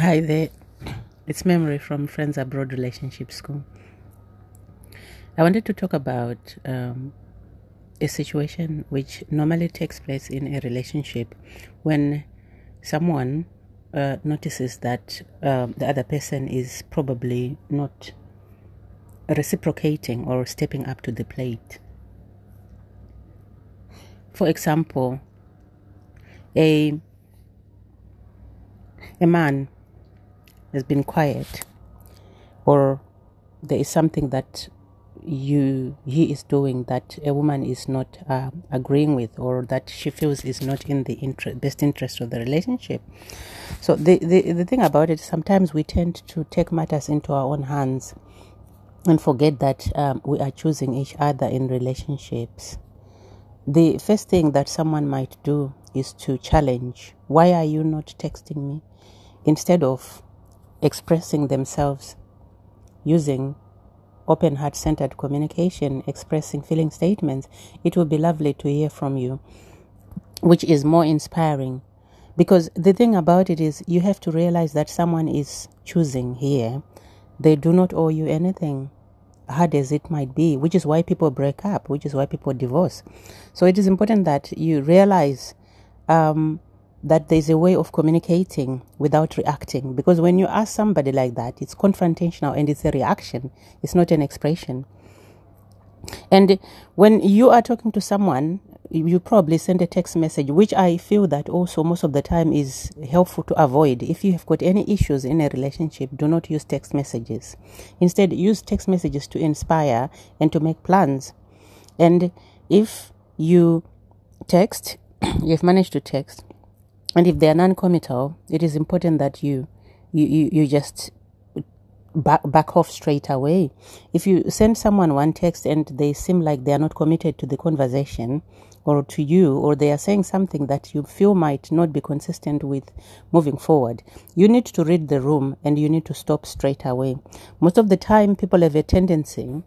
Hi there, it's Memory from Friends Abroad Relationship School. I wanted to talk about um, a situation which normally takes place in a relationship when someone uh, notices that um, the other person is probably not reciprocating or stepping up to the plate. For example, a a man has been quiet or there is something that you he is doing that a woman is not uh, agreeing with or that she feels is not in the best interest of the relationship. So the, the the thing about it sometimes we tend to take matters into our own hands and forget that um, we are choosing each other in relationships. The first thing that someone might do is to challenge why are you not texting me? Instead of expressing themselves using open heart centered communication, expressing feeling statements, it would be lovely to hear from you, which is more inspiring. Because the thing about it is, you have to realize that someone is choosing here. They do not owe you anything, hard as it might be, which is why people break up, which is why people divorce. So it is important that you realize um, that there's a way of communicating without reacting. Because when you ask somebody like that, it's confrontational and it's a reaction, it's not an expression. And when you are talking to someone, you probably send a text message, which I feel that also most of the time is helpful to avoid. If you have got any issues in a relationship, do not use text messages. Instead, use text messages to inspire and to make plans. And if you text, you've managed to text, and if they are non-committal, it is important that you you you, you just back, back off straight away. If you send someone one text and they seem like they are not committed to the conversation or to you, or they are saying something that you feel might not be consistent with moving forward, you need to read the room and you need to stop straight away. Most of the time, people have a tendency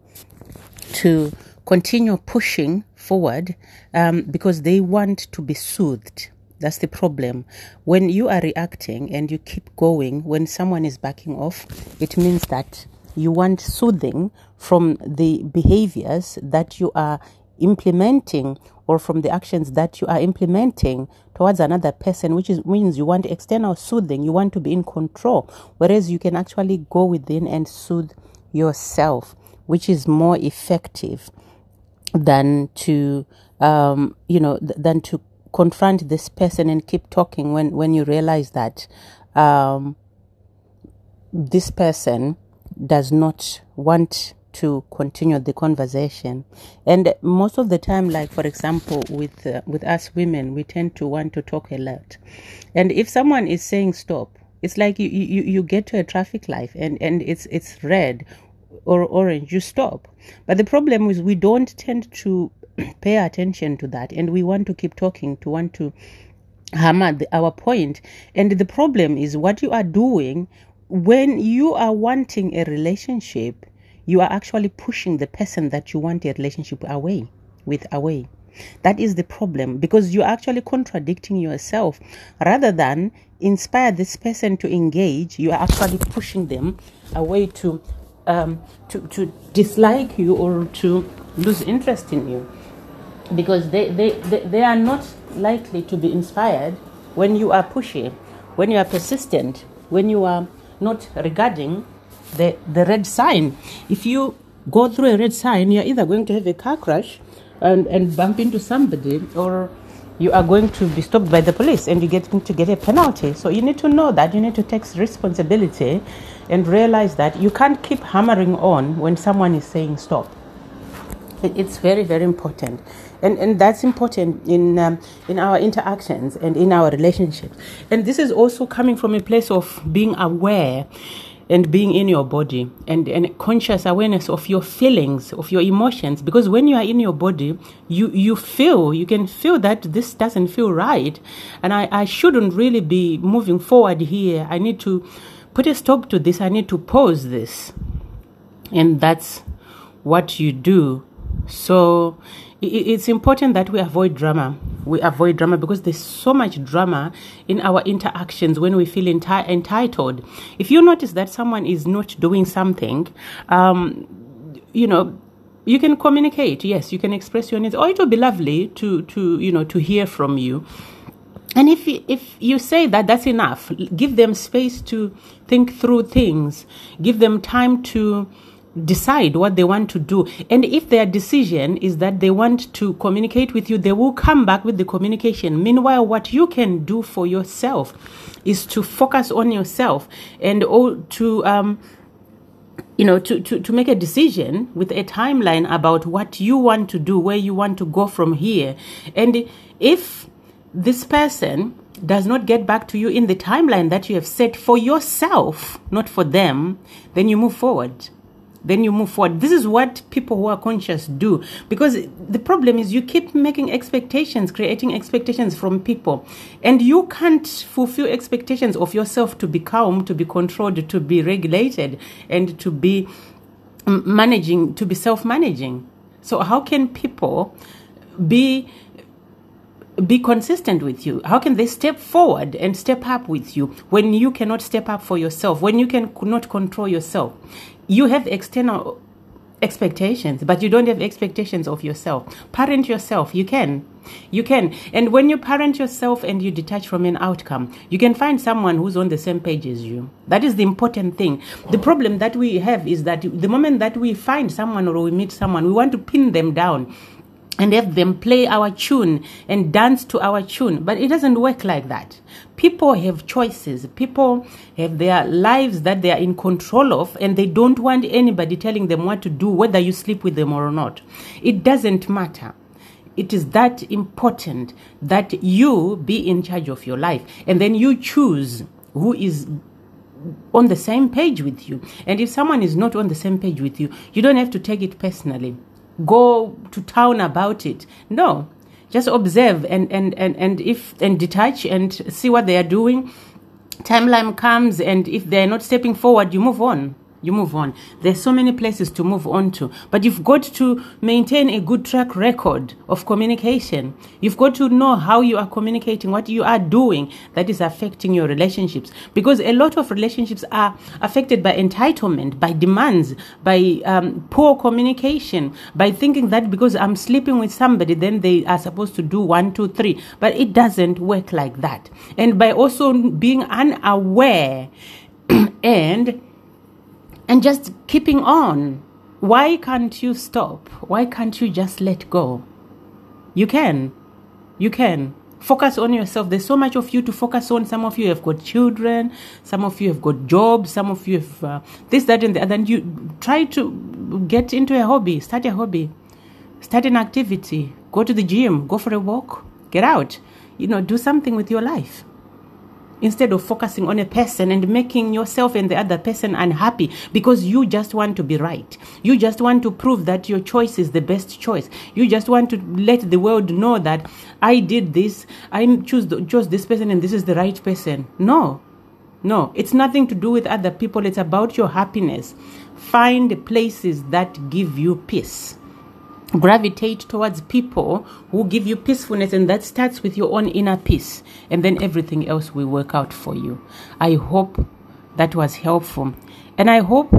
to continue pushing forward um, because they want to be soothed that's the problem. When you are reacting and you keep going, when someone is backing off, it means that you want soothing from the behaviors that you are implementing or from the actions that you are implementing towards another person, which is, means you want external soothing, you want to be in control, whereas you can actually go within and soothe yourself, which is more effective than to, um, you know, th- than to confront this person and keep talking when when you realize that um, this person does not want to continue the conversation. And most of the time like for example with uh, with us women we tend to want to talk a lot. And if someone is saying stop it's like you you, you get to a traffic light and and it's it's red or orange you stop. But the problem is we don't tend to pay attention to that and we want to keep talking to want to hammer the, our point. And the problem is what you are doing when you are wanting a relationship you are actually pushing the person that you want a relationship away with away. That is the problem because you're actually contradicting yourself. Rather than inspire this person to engage you are actually pushing them away to um, to, to dislike you or to lose interest in you because they, they, they, they are not likely to be inspired when you are pushy, when you are persistent, when you are not regarding the, the red sign. If you go through a red sign, you're either going to have a car crash and, and bump into somebody or you are going to be stopped by the police and you get to get a penalty. So you need to know that you need to take responsibility and realize that you can't keep hammering on when someone is saying stop. It's very, very important, and and that's important in um, in our interactions and in our relationships. And this is also coming from a place of being aware and being in your body and, and conscious awareness of your feelings of your emotions. Because when you are in your body you you feel you can feel that this doesn't feel right. And i, I shouldn't really be moving forward here. I need to put a stop to this. I need to pause this. And that's what you do so it's important that we avoid drama we avoid drama because there's so much drama in our interactions when we feel enti- entitled. If you notice that someone is not doing something, um, you know, you can communicate. Yes, you can express your needs. Or it will be lovely to to you know to hear from you. And if if you say that that's enough, give them space to think through things. Give them time to decide what they want to do. And if their decision is that they want to communicate with you, they will come back with the communication. Meanwhile, what you can do for yourself is to focus on yourself and to um, you know to, to, to make a decision with a timeline about what you want to do where you want to go from here and if this person does not get back to you in the timeline that you have set for yourself not for them then you move forward then you move forward. This is what people who are conscious do. Because the problem is you keep making expectations, creating expectations from people. And you can't fulfill expectations of yourself to be calm, to be controlled, to be regulated, and to be mm, managing, to be self managing. So, how can people be be consistent with you? How can they step forward and step up with you when you cannot step up for yourself, when you cannot control yourself? You have external expectations, but you don't have expectations of yourself. Parent yourself, you can. You can. And when you parent yourself and you detach from an outcome, you can find someone who's on the same page as you. That is the important thing. The problem that we have is that the moment that we find someone or we meet someone, we want to pin them down and have them play our tune and dance to our tune. But it doesn't work like that. People have choices. People have their lives that they are in control of, and they don't want anybody telling them what to do, whether you sleep with them or not. It doesn't matter. It is that important that you be in charge of your life, and then you choose who is on the same page with you. And if someone is not on the same page with you, you don't have to take it personally go to town about it. No, just observe and and and and if and detach and see what they are doing. Timeline comes, and if they are not stepping forward, you move on you move on. There's so many places to move on to, but you've got to maintain a good track record of communication. You've got to know how you are communicating, what you are doing that is affecting your relationships. Because a lot of relationships are affected by entitlement, by demands, by um, poor communication, by thinking that because I'm sleeping with somebody, then they are supposed to do one, two, three. But it doesn't work like that. And by also being unaware and and just keeping on. Why can't you stop? Why can't you just let go? You can. You can. Focus on yourself. There's so much of you to focus on. Some of you have got children. Some of you have got jobs. Some of you have uh, this, that, and the other. And you try to get into a hobby. Start a hobby. Start an activity. Go to the gym. Go for a walk. Get out. You know, do something with your life instead of focusing on a person and making yourself and the other person unhappy because you just want to be right. You just want to prove that your choice is the best choice. You just want to let the world know that I did this, I choose chose this person and this is the right person. No. No, it's nothing to do with other people. It's about your happiness. Find places that give you peace gravitate towards people who give you peacefulness and that starts with your own inner peace and then everything else will work out for you. I hope that was helpful. And i hope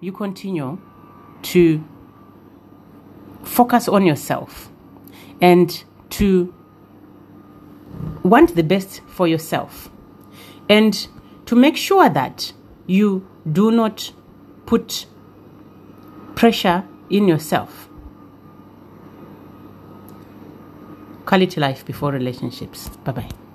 you continue to focus on yourself and to want the best for yourself. And to make sure that you do not put pressure in yourself quality life before relationships. Bye bye.